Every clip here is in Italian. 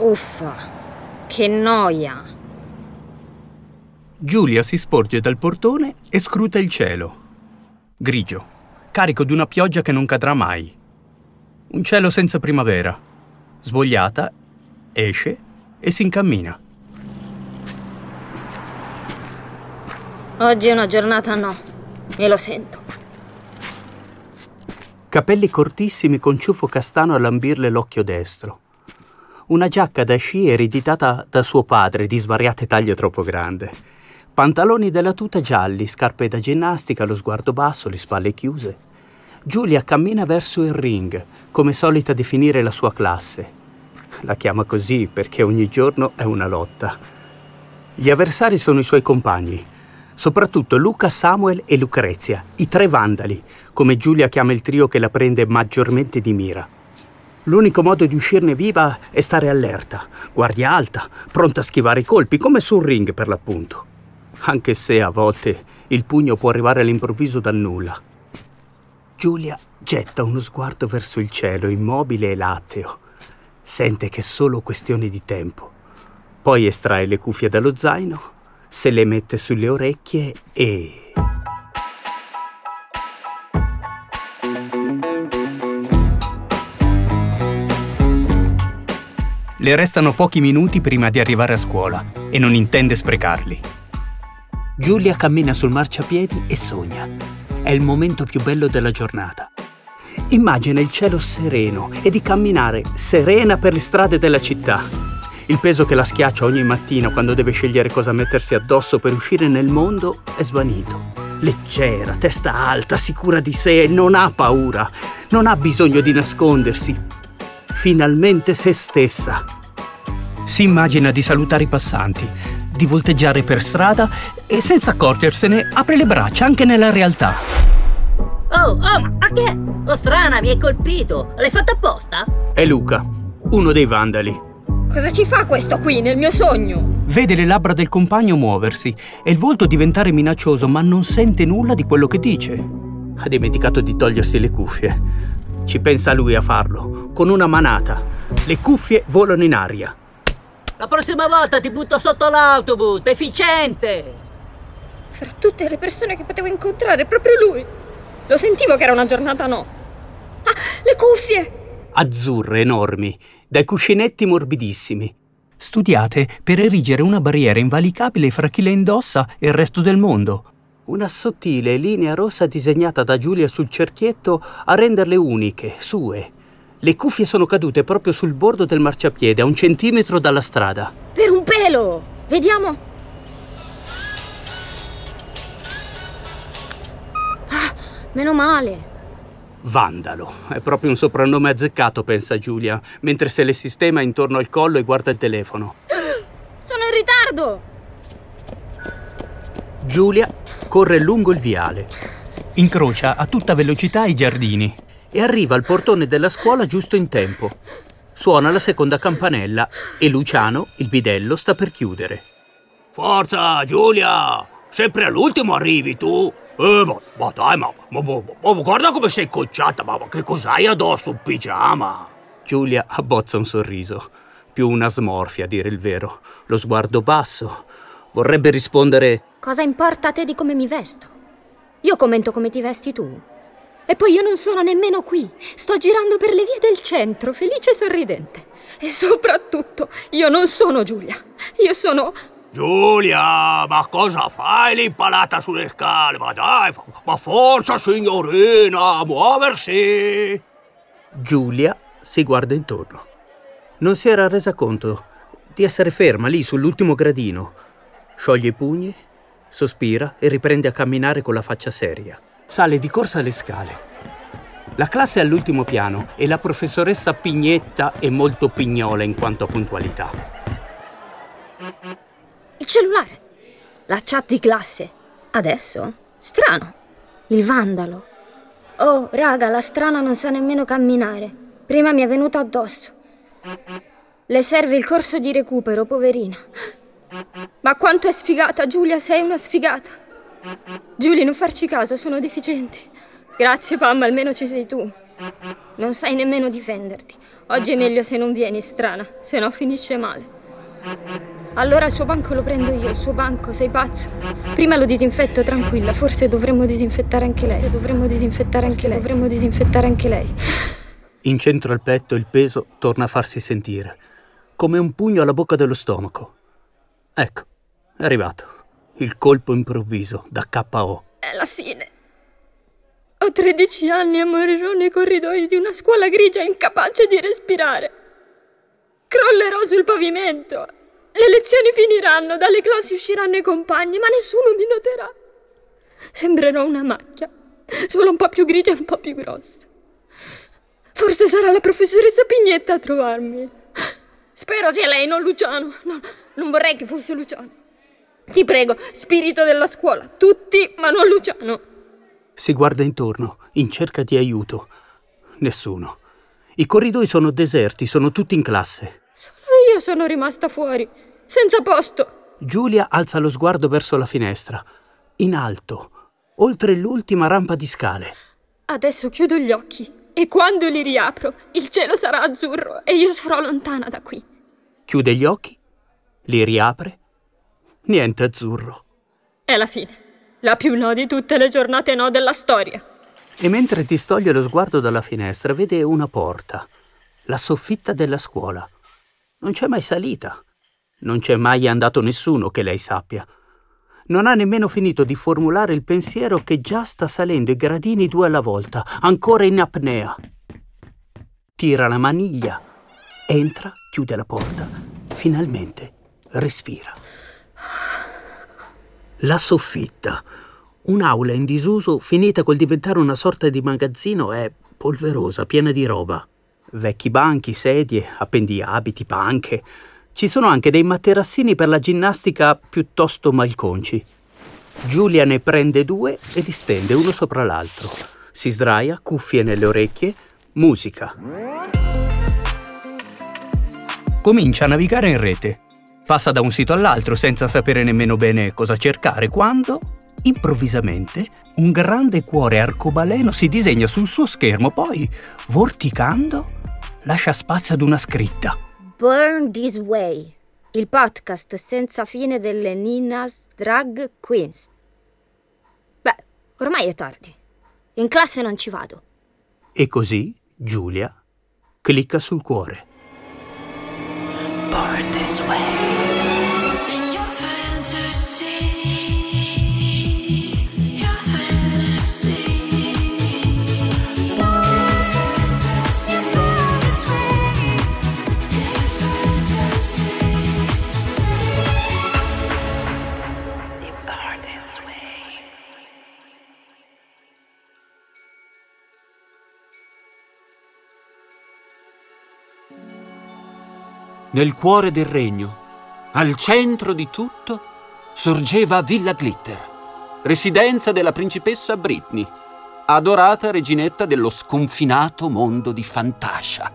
Uffa, che noia. Giulia si sporge dal portone e scruta il cielo. Grigio, carico di una pioggia che non cadrà mai. Un cielo senza primavera. Svogliata, esce e si incammina. Oggi è una giornata no, e lo sento. Capelli cortissimi con ciuffo castano a lambirle l'occhio destro. Una giacca da sci ereditata da suo padre di svariate taglie troppo grande. Pantaloni della tuta gialli, scarpe da ginnastica, lo sguardo basso, le spalle chiuse. Giulia cammina verso il ring, come solita definire la sua classe. La chiama così perché ogni giorno è una lotta. Gli avversari sono i suoi compagni, soprattutto Luca, Samuel e Lucrezia, i tre vandali, come Giulia chiama il trio che la prende maggiormente di mira. L'unico modo di uscirne viva è stare allerta, guardia alta, pronta a schivare i colpi, come sul ring per l'appunto. Anche se a volte il pugno può arrivare all'improvviso dal nulla. Giulia getta uno sguardo verso il cielo, immobile e lateo. Sente che è solo questione di tempo. Poi estrae le cuffie dallo zaino se le mette sulle orecchie e... Le restano pochi minuti prima di arrivare a scuola e non intende sprecarli. Giulia cammina sul marciapiedi e sogna. È il momento più bello della giornata. Immagina il cielo sereno e di camminare serena per le strade della città il peso che la schiaccia ogni mattina quando deve scegliere cosa mettersi addosso per uscire nel mondo è svanito. Leggera, testa alta, sicura di sé e non ha paura. Non ha bisogno di nascondersi. Finalmente se stessa. Si immagina di salutare i passanti, di volteggiare per strada e senza accorgersene apre le braccia anche nella realtà. Oh, oh, ma che? Oh, strana, mi hai colpito. L'hai fatto apposta? È Luca, uno dei vandali. Cosa ci fa questo qui nel mio sogno? Vede le labbra del compagno muoversi e il volto diventare minaccioso, ma non sente nulla di quello che dice. Ha dimenticato di togliersi le cuffie. Ci pensa lui a farlo, con una manata. Le cuffie volano in aria. La prossima volta ti butto sotto l'autobus, deficiente! Fra tutte le persone che potevo incontrare, proprio lui. Lo sentivo che era una giornata no. Ah, le cuffie! Azzurre, enormi, dai cuscinetti morbidissimi, studiate per erigere una barriera invalicabile fra chi le indossa e il resto del mondo. Una sottile linea rossa disegnata da Giulia sul cerchietto a renderle uniche, sue. Le cuffie sono cadute proprio sul bordo del marciapiede, a un centimetro dalla strada. Per un pelo! Vediamo. Ah, meno male. Vandalo. È proprio un soprannome azzeccato, pensa Giulia, mentre se le sistema intorno al collo e guarda il telefono. Sono in ritardo! Giulia corre lungo il viale. Incrocia a tutta velocità i giardini e arriva al portone della scuola giusto in tempo. Suona la seconda campanella e Luciano, il bidello, sta per chiudere. Forza, Giulia! Sempre all'ultimo arrivi tu! Eh, ma, ma dai, ma, ma, ma, guarda come sei conciata, ma, che cos'hai addosso? Un pigiama? Giulia abbozza un sorriso, più una smorfia a dire il vero, lo sguardo basso. Vorrebbe rispondere: Cosa importa a te di come mi vesto? Io commento come ti vesti tu. E poi io non sono nemmeno qui. Sto girando per le vie del centro, felice e sorridente. E soprattutto, io non sono Giulia. Io sono Giulia, ma cosa fai lì impalata sulle scale? Ma dai, ma forza signorina, muoversi! Giulia si guarda intorno. Non si era resa conto di essere ferma lì sull'ultimo gradino. Scioglie i pugni, sospira e riprende a camminare con la faccia seria. Sale di corsa le scale. La classe è all'ultimo piano e la professoressa Pignetta è molto pignola in quanto a puntualità. Il cellulare. La chat di classe. Adesso? Strano. Il vandalo. Oh, raga, la strana non sa nemmeno camminare. Prima mi è venuto addosso. Le serve il corso di recupero, poverina. Ma quanto è sfigata, Giulia, sei una sfigata. Giulia, non farci caso, sono deficienti. Grazie, Pam, almeno ci sei tu. Non sai nemmeno difenderti. Oggi è meglio se non vieni, strana, se no finisce male. Allora il suo banco lo prendo io, il suo banco, sei pazzo? Prima lo disinfetto, tranquilla, forse dovremmo disinfettare anche lei. Dovremmo disinfettare anche lei. Dovremmo disinfettare anche lei. In centro al petto il peso torna a farsi sentire, come un pugno alla bocca dello stomaco. Ecco, è arrivato. Il colpo improvviso, da KO. È la fine. Ho 13 anni e morirò nei corridoi di una scuola grigia incapace di respirare. Crollerò sul pavimento. Le lezioni finiranno, dalle classi usciranno i compagni, ma nessuno mi noterà. Sembrerò una macchia, solo un po' più grigia e un po' più grossa. Forse sarà la professoressa Pignetta a trovarmi. Spero sia lei, non Luciano. No, non vorrei che fosse Luciano. Ti prego, spirito della scuola, tutti, ma non Luciano. Si guarda intorno, in cerca di aiuto. Nessuno. I corridoi sono deserti, sono tutti in classe. Solo io sono rimasta fuori, senza posto. Giulia alza lo sguardo verso la finestra, in alto, oltre l'ultima rampa di scale. Adesso chiudo gli occhi e quando li riapro il cielo sarà azzurro e io sarò lontana da qui. Chiude gli occhi, li riapre. Niente azzurro. È la fine. La più no di tutte le giornate no della storia. E mentre distoglie lo sguardo dalla finestra, vede una porta, la soffitta della scuola. Non c'è mai salita. Non c'è mai andato nessuno che lei sappia. Non ha nemmeno finito di formulare il pensiero che già sta salendo i gradini due alla volta, ancora in apnea. Tira la maniglia, entra, chiude la porta, finalmente respira. La soffitta, Un'aula in disuso, finita col diventare una sorta di magazzino, è polverosa, piena di roba. Vecchi banchi, sedie, appendiabiti, panche. Ci sono anche dei materassini per la ginnastica piuttosto malconci. Giulia ne prende due e li stende uno sopra l'altro. Si sdraia, cuffie nelle orecchie, musica. Comincia a navigare in rete. Passa da un sito all'altro senza sapere nemmeno bene cosa cercare quando Improvvisamente un grande cuore arcobaleno si disegna sul suo schermo, poi, vorticando, lascia spazio ad una scritta. Burn This Way, il podcast senza fine delle Nina's Drag Queens. Beh, ormai è tardi. In classe non ci vado. E così Giulia clicca sul cuore. This Way. Nel cuore del regno, al centro di tutto, sorgeva Villa Glitter, residenza della principessa Britney, adorata reginetta dello sconfinato mondo di Fantascia.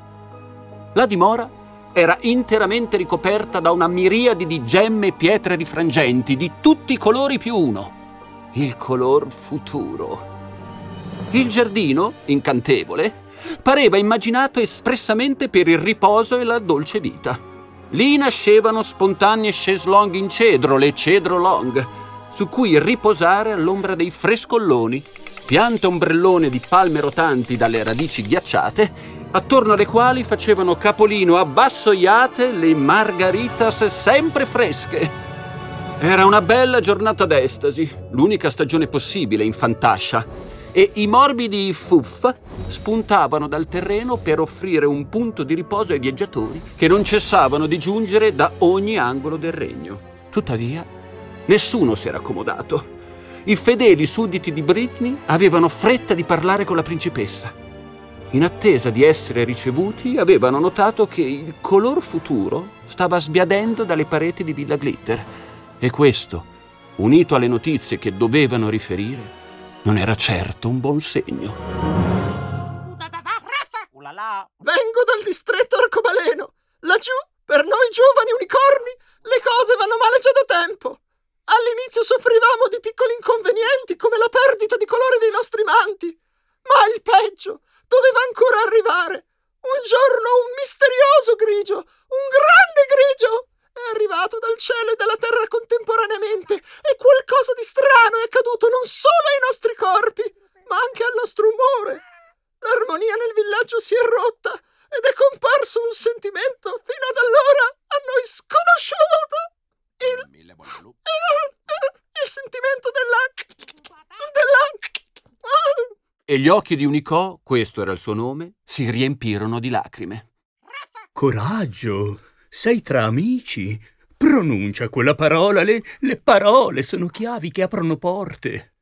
La dimora era interamente ricoperta da una miriade di gemme e pietre rifrangenti di tutti i colori più uno, il color futuro. Il giardino, incantevole, pareva immaginato espressamente per il riposo e la dolce vita. Lì nascevano spontanee chaise longue in cedro, le cedro long, su cui riposare all'ombra dei frescolloni, piante ombrellone di palme rotanti dalle radici ghiacciate, attorno alle quali facevano capolino abbassoiate le margaritas sempre fresche. Era una bella giornata d'estasi, l'unica stagione possibile in Fantascia, e i morbidi fuffa spuntavano dal terreno per offrire un punto di riposo ai viaggiatori che non cessavano di giungere da ogni angolo del regno. Tuttavia, nessuno si era accomodato. I fedeli sudditi di Britney avevano fretta di parlare con la principessa. In attesa di essere ricevuti, avevano notato che il color futuro stava sbiadendo dalle pareti di Villa Glitter. E questo, unito alle notizie che dovevano riferire, non era certo un buon segno. Vengo dal distretto arcobaleno. Laggiù, per noi giovani unicorni, le cose vanno male già da tempo. All'inizio soffrivamo di piccoli inconvenienti come la perdita di colore dei nostri manti. Ma il peggio, doveva ancora arrivare. Un giorno un misterioso grigio, un grande grigio, è arrivato dal cielo e dalla terra contemporaneamente e qualcosa di strano è accaduto non solo ai nostri corpi, ma anche al nostro umore. L'armonia nel villaggio si è rotta ed è comparso un sentimento fino ad allora a noi sconosciuto. Il, il, il sentimento della... della... E gli occhi di Unicò, questo era il suo nome, si riempirono di lacrime. Coraggio, sei tra amici. Pronuncia quella parola, le, le parole sono chiavi che aprono porte.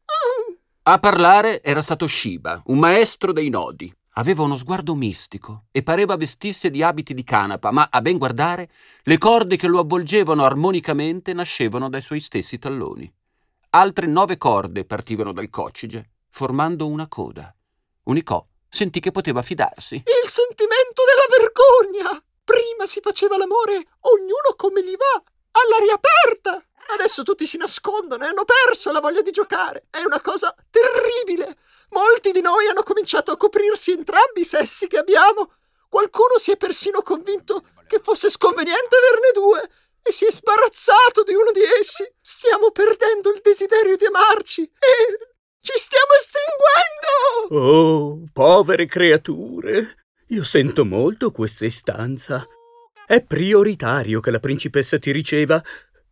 A parlare era stato Shiba, un maestro dei nodi. Aveva uno sguardo mistico e pareva vestisse di abiti di canapa, ma a ben guardare le corde che lo avvolgevano armonicamente nascevano dai suoi stessi talloni. Altre nove corde partivano dal coccige, formando una coda. Unicò sentì che poteva fidarsi. Il sentimento della vergogna! Prima si faceva l'amore, ognuno come gli va, all'aria aperta! Adesso tutti si nascondono e hanno perso la voglia di giocare. È una cosa terribile. Molti di noi hanno cominciato a coprirsi entrambi i sessi che abbiamo. Qualcuno si è persino convinto che fosse sconveniente averne due e si è sbarazzato di uno di essi. Stiamo perdendo il desiderio di amarci e ci stiamo estinguendo! Oh, povere creature! Io sento molto questa istanza. È prioritario che la principessa ti riceva.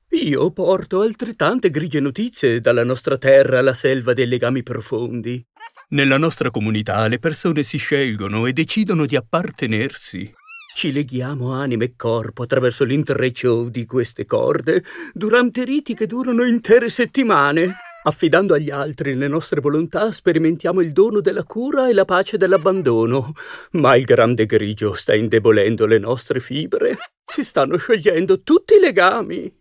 Io porto altrettante grigie notizie dalla nostra terra alla selva dei legami profondi. Nella nostra comunità le persone si scelgono e decidono di appartenersi. Ci leghiamo anima e corpo attraverso l'intreccio di queste corde durante riti che durano intere settimane. Affidando agli altri le nostre volontà, sperimentiamo il dono della cura e la pace dell'abbandono. Ma il grande grigio sta indebolendo le nostre fibre. Si stanno sciogliendo tutti i legami.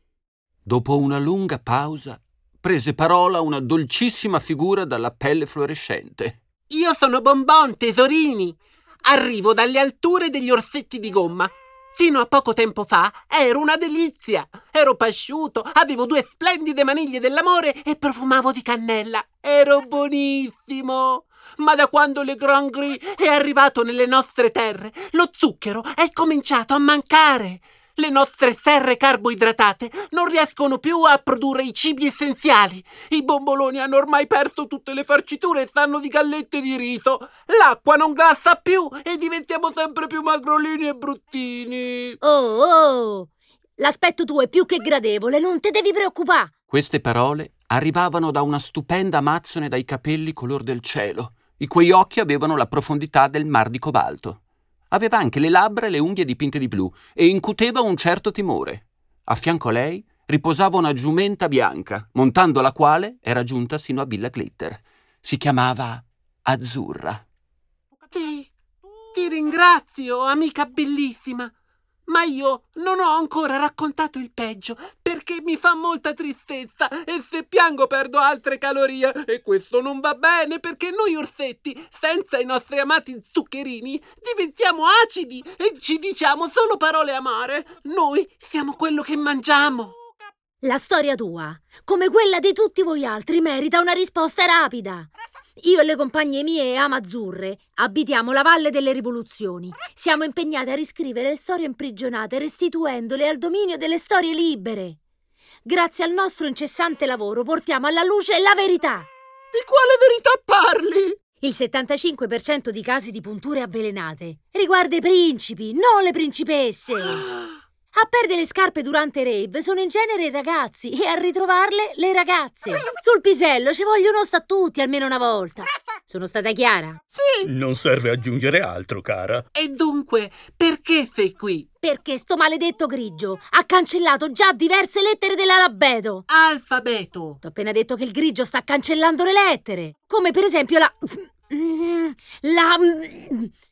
Dopo una lunga pausa, prese parola una dolcissima figura dalla pelle fluorescente. Io sono Bonbon, tesorini. Arrivo dalle alture degli orsetti di gomma. Fino a poco tempo fa ero una delizia. Ero pasciuto, avevo due splendide maniglie dell'amore e profumavo di cannella. Ero buonissimo. Ma da quando le Grand Gris è arrivato nelle nostre terre, lo zucchero è cominciato a mancare. Le nostre serre carboidratate non riescono più a produrre i cibi essenziali. I bomboloni hanno ormai perso tutte le farciture e stanno di gallette di riso. L'acqua non glassa più e diventiamo sempre più magrolini e bruttini. Oh, oh! L'aspetto tuo è più che gradevole, non te devi preoccupare. Queste parole arrivavano da una stupenda amazzone dai capelli color del cielo, i cui occhi avevano la profondità del mar di cobalto. Aveva anche le labbra e le unghie dipinte di blu e incuteva un certo timore. A fianco a lei riposava una giumenta bianca, montando la quale era giunta sino a Villa Glitter. Si chiamava Azzurra. Ti, ti ringrazio, amica bellissima. Ma io non ho ancora raccontato il peggio perché mi fa molta tristezza e se piango perdo altre calorie e questo non va bene perché noi orsetti, senza i nostri amati zuccherini, diventiamo acidi e ci diciamo solo parole amare. Noi siamo quello che mangiamo. La storia tua, come quella di tutti voi altri, merita una risposta rapida. Io e le compagne mie amazzurre abitiamo la Valle delle Rivoluzioni. Siamo impegnate a riscrivere le storie imprigionate, restituendole al dominio delle storie libere. Grazie al nostro incessante lavoro portiamo alla luce la verità. Di quale verità parli? Il 75% di casi di punture avvelenate riguarda i principi, non le principesse. A perdere le scarpe durante i rave sono in genere i ragazzi e a ritrovarle le ragazze. Sul pisello ci vogliono sta tutti almeno una volta. Sono stata chiara? Sì. Non serve aggiungere altro, cara. E dunque, perché sei qui? Perché sto maledetto grigio ha cancellato già diverse lettere dell'alfabeto. Alfabeto. T'ho appena detto che il grigio sta cancellando le lettere. Come per esempio la... La...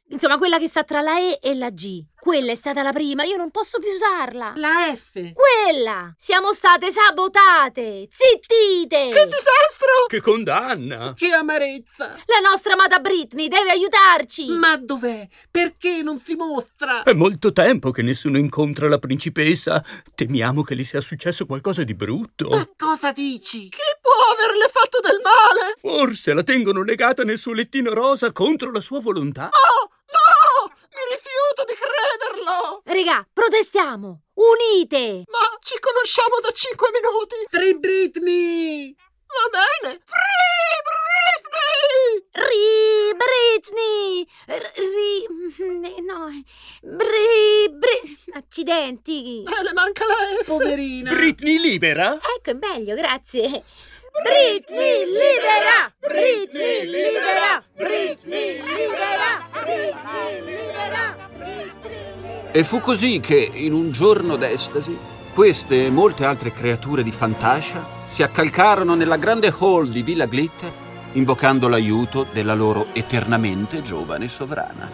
Insomma, quella che sta tra la E e la G. Quella è stata la prima, io non posso più usarla. La F. Quella! Siamo state sabotate! Zittite! Che disastro! Che condanna! Che amarezza. La nostra amata Britney deve aiutarci! Ma dov'è? Perché non si mostra? È molto tempo che nessuno incontra la principessa. Temiamo che le sia successo qualcosa di brutto. Ma cosa dici? Chi può averle fatto del male? Forse la tengono legata nel suo lettino rosa contro la sua volontà. Oh! Mi rifiuto di crederlo! Regà, protestiamo! Unite! Ma ci conosciamo da cinque minuti! Free Britney! Va bene! Free Britney! Ri Britney! Ri... no... Bri... Bri... Accidenti! Eh, le manca la F! Poverina! Britney libera? Ecco, è meglio, grazie! Britney libera! Britney libera! Britney libera! Britney libera! E fu così che, in un giorno d'estasi, queste e molte altre creature di Fantasia si accalcarono nella grande hall di Villa Glitter, invocando l'aiuto della loro eternamente giovane sovrana.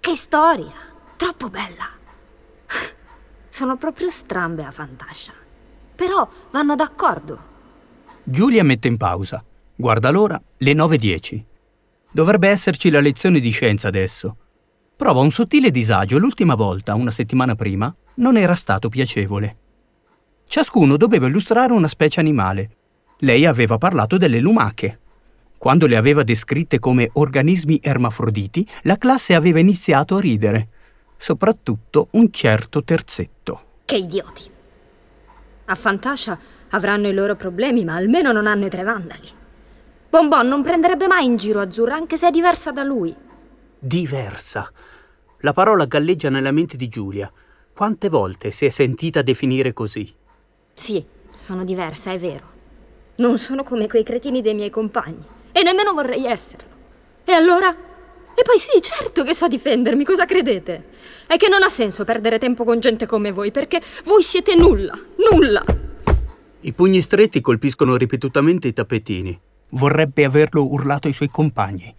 Che storia! Troppo bella! Sono proprio strambe a Fantascia. Però vanno d'accordo. Giulia mette in pausa. Guarda l'ora, le 9.10. Dovrebbe esserci la lezione di scienza adesso. Prova un sottile disagio. L'ultima volta, una settimana prima, non era stato piacevole. Ciascuno doveva illustrare una specie animale. Lei aveva parlato delle lumache. Quando le aveva descritte come organismi ermafroditi, la classe aveva iniziato a ridere. Soprattutto un certo terzetto. Che idioti! A Fantascia avranno i loro problemi, ma almeno non hanno i tre vandali. Bonbon non prenderebbe mai in giro Azzurra, anche se è diversa da lui. Diversa. La parola galleggia nella mente di Giulia. Quante volte si è sentita definire così? Sì, sono diversa, è vero. Non sono come quei cretini dei miei compagni. E nemmeno vorrei esserlo. E allora? E poi sì, certo che so difendermi, cosa credete? È che non ha senso perdere tempo con gente come voi, perché voi siete nulla, nulla. I pugni stretti colpiscono ripetutamente i tappetini. Vorrebbe averlo urlato ai suoi compagni.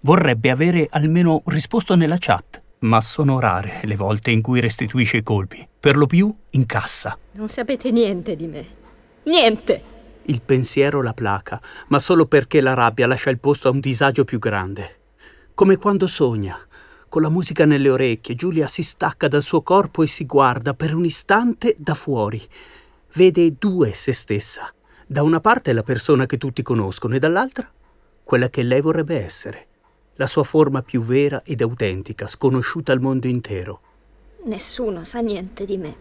Vorrebbe avere almeno risposto nella chat. Ma sono rare le volte in cui restituisce i colpi. Per lo più incassa. Non sapete niente di me. Niente. Il pensiero la placa, ma solo perché la rabbia lascia il posto a un disagio più grande. Come quando sogna. Con la musica nelle orecchie, Giulia si stacca dal suo corpo e si guarda per un istante da fuori. Vede due se stessa. Da una parte la persona che tutti conoscono e dall'altra quella che lei vorrebbe essere. La sua forma più vera ed autentica, sconosciuta al mondo intero. Nessuno sa niente di me.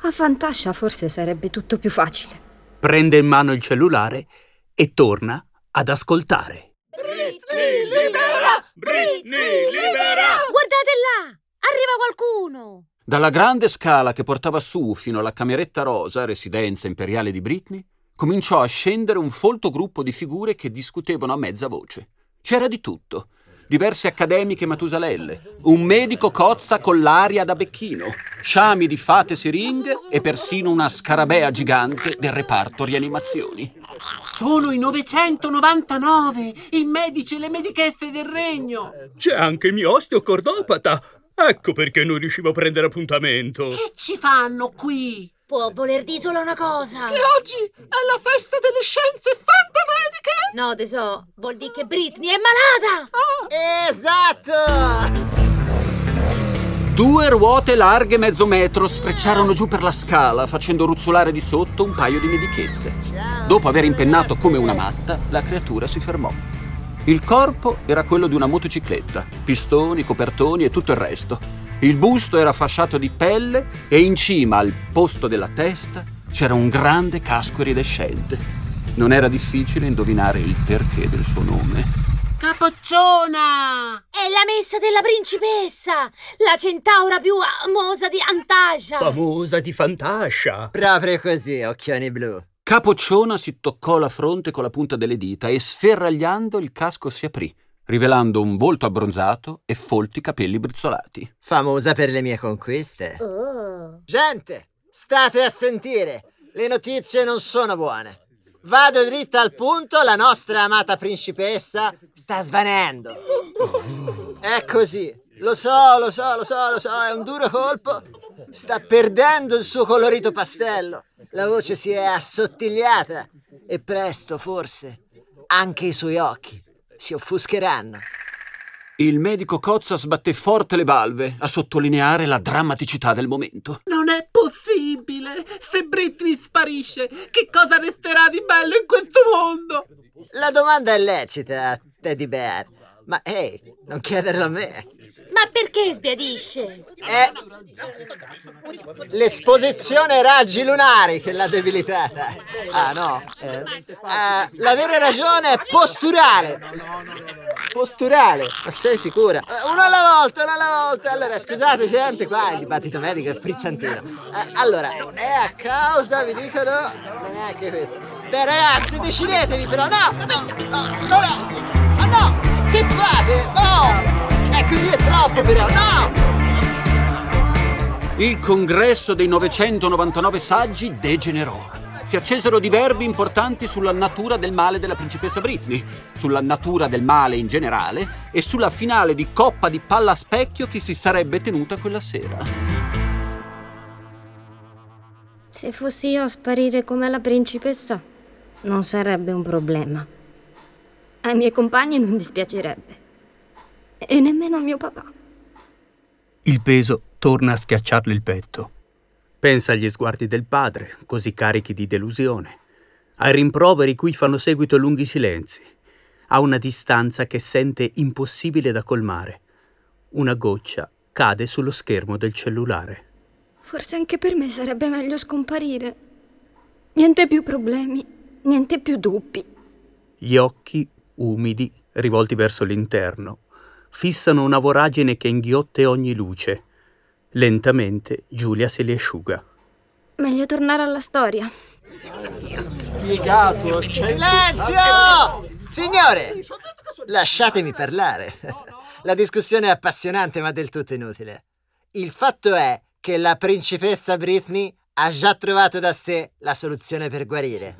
A Fantascia forse sarebbe tutto più facile. Prende in mano il cellulare e torna ad ascoltare. Britney libera! Britney libera! Guardate là! Arriva qualcuno! Dalla grande scala che portava su fino alla cameretta rosa, residenza imperiale di Britney, cominciò a scendere un folto gruppo di figure che discutevano a mezza voce. C'era di tutto. Diverse accademiche matusalelle, un medico cozza con l'aria da becchino, sciami di fate siringhe e persino una scarabea gigante del reparto rianimazioni. Sono i 999! I medici e le medicheffe del regno! C'è anche il mio osteocordopata. Ecco perché non riuscivo a prendere appuntamento. Che ci fanno qui? Può voler dire solo una cosa. Che oggi è la festa delle scienze fantamediche! No, tesoro, vuol dire che Britney è malata! Esatto! Due ruote larghe mezzo metro sfrecciarono giù per la scala, facendo ruzzolare di sotto un paio di medichesse. Dopo aver impennato come una matta, la creatura si fermò. Il corpo era quello di una motocicletta, pistoni, copertoni e tutto il resto. Il busto era fasciato di pelle e in cima, al posto della testa, c'era un grande casco iridescente. Non era difficile indovinare il perché del suo nome. Capocciona! È la messa della principessa! La centaura più famosa di Antasia! Famosa di Fantascia. Proprio così, occhioni blu. Capocciona si toccò la fronte con la punta delle dita e sferragliando il casco si aprì, rivelando un volto abbronzato e folti capelli brizzolati. Famosa per le mie conquiste. Oh. Gente, state a sentire. Le notizie non sono buone. Vado dritta al punto, la nostra amata principessa sta svanendo. È così. Lo so, lo so, lo so, lo so, è un duro colpo. Sta perdendo il suo colorito pastello. La voce si è assottigliata e presto, forse, anche i suoi occhi si offuscheranno. Il medico Cozza sbatté forte le valve a sottolineare la drammaticità del momento. Non è possibile! Se Britney sparisce, che cosa resterà di bello in questo mondo? La domanda è lecita, Teddy Bear. Ma ehi, non chiederlo a me. Ma perché sbiadisce? È l'esposizione ai raggi lunari che l'ha debilitata. Ah no, eh, eh, la vera ragione è posturale. Posturale, ma sei sicura? Eh, Una alla volta, una alla volta. Allora, scusate gente, qua il dibattito medico è frizzantino. Eh, allora, è a causa, vi dicono, non è anche questo. Beh ragazzi, decidetevi però, no, no, no, no, no, ah no, che fate? No, è così è troppo però, no! Il congresso dei 999 saggi degenerò. Si accesero diverbi importanti sulla natura del male della principessa Britney, sulla natura del male in generale e sulla finale di Coppa di Palla a Specchio che si sarebbe tenuta quella sera. Se fossi io a sparire come la principessa, non sarebbe un problema. Ai miei compagni non dispiacerebbe. E nemmeno a mio papà. Il peso torna a schiacciarle il petto. Pensa agli sguardi del padre, così carichi di delusione, ai rimproveri cui fanno seguito lunghi silenzi, a una distanza che sente impossibile da colmare. Una goccia cade sullo schermo del cellulare. Forse anche per me sarebbe meglio scomparire. Niente più problemi, niente più dubbi. Gli occhi, umidi, rivolti verso l'interno, fissano una voragine che inghiotte ogni luce. Lentamente Giulia se li asciuga. Meglio tornare alla storia. Spiegato. Silenzio! Signore, lasciatemi parlare. La discussione è appassionante ma del tutto inutile. Il fatto è che la principessa Britney ha già trovato da sé la soluzione per guarire.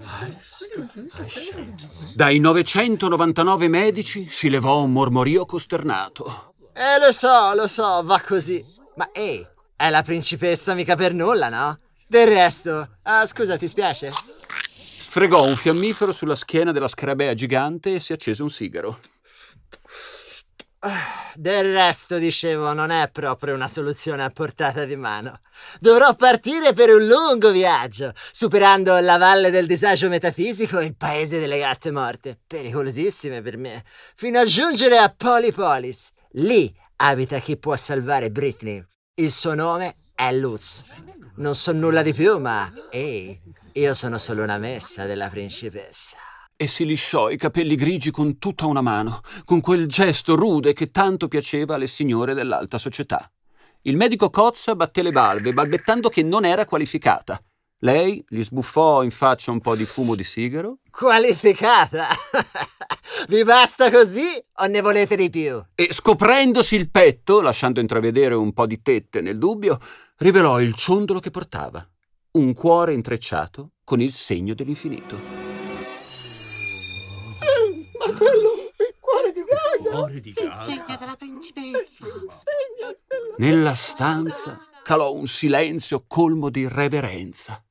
Dai 999 medici si levò un mormorio costernato. Eh, lo so, lo so, va così. Ma ehi, è la principessa mica per nulla, no? Del resto, ah, scusa, ti spiace? Sfregò un fiammifero sulla schiena della scarabea gigante e si accese un sigaro. Del resto, dicevo, non è proprio una soluzione a portata di mano. Dovrò partire per un lungo viaggio, superando la valle del disagio metafisico e il paese delle gatte morte, pericolosissime per me, fino a giungere a Polypolis. Lì abita chi può salvare Britney. Il suo nome è Lutz. Non so nulla di più, ma ehi, io sono solo una messa della principessa. E si lisciò i capelli grigi con tutta una mano, con quel gesto rude che tanto piaceva alle signore dell'alta società. Il medico Cozza batté le valve, balbettando che non era qualificata. Lei gli sbuffò in faccia un po' di fumo di sigaro Qualificata? Vi basta così o ne volete di più? e, scoprendosi il petto, lasciando intravedere un po' di tette nel dubbio, rivelò il ciondolo che portava. Un cuore intrecciato con il segno dell'infinito. Cuore di della... Nella stanza calò un silenzio colmo di reverenza.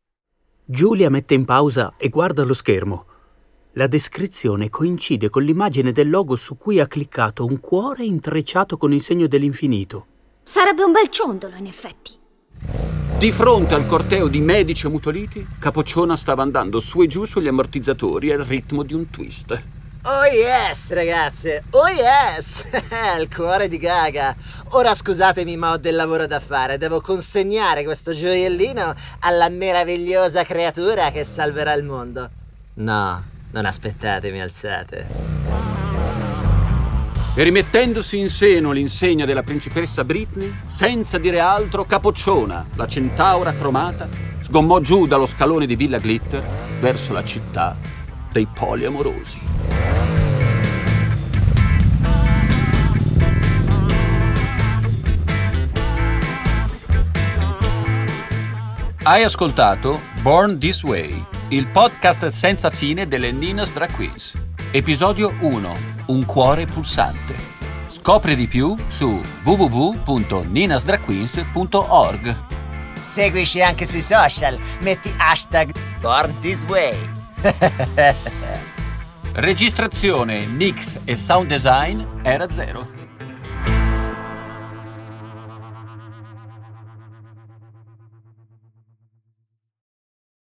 Giulia mette in pausa e guarda lo schermo. La descrizione coincide con l'immagine del logo su cui ha cliccato un cuore intrecciato con il segno dell'infinito. Sarebbe un bel ciondolo, in effetti. Di fronte al corteo di medici ammutoliti, Capocciona stava andando su e giù sugli ammortizzatori al ritmo di un twist. Oh yes, ragazze! Oh yes! il cuore di Gaga! Ora scusatemi, ma ho del lavoro da fare. Devo consegnare questo gioiellino alla meravigliosa creatura che salverà il mondo. No, non aspettatemi, alzate. E rimettendosi in seno l'insegna della principessa Britney, senza dire altro, Capocciona, la centaura cromata, sgommò giù dallo scalone di Villa Glitter verso la città dei poliamorosi. Hai ascoltato Born This Way, il podcast senza fine delle Ninas Drag Queens. Episodio 1. Un cuore pulsante. Scopri di più su www.ninasdragqueens.org. Seguici anche sui social, metti hashtag Born This Way. Registrazione, mix e sound design era zero.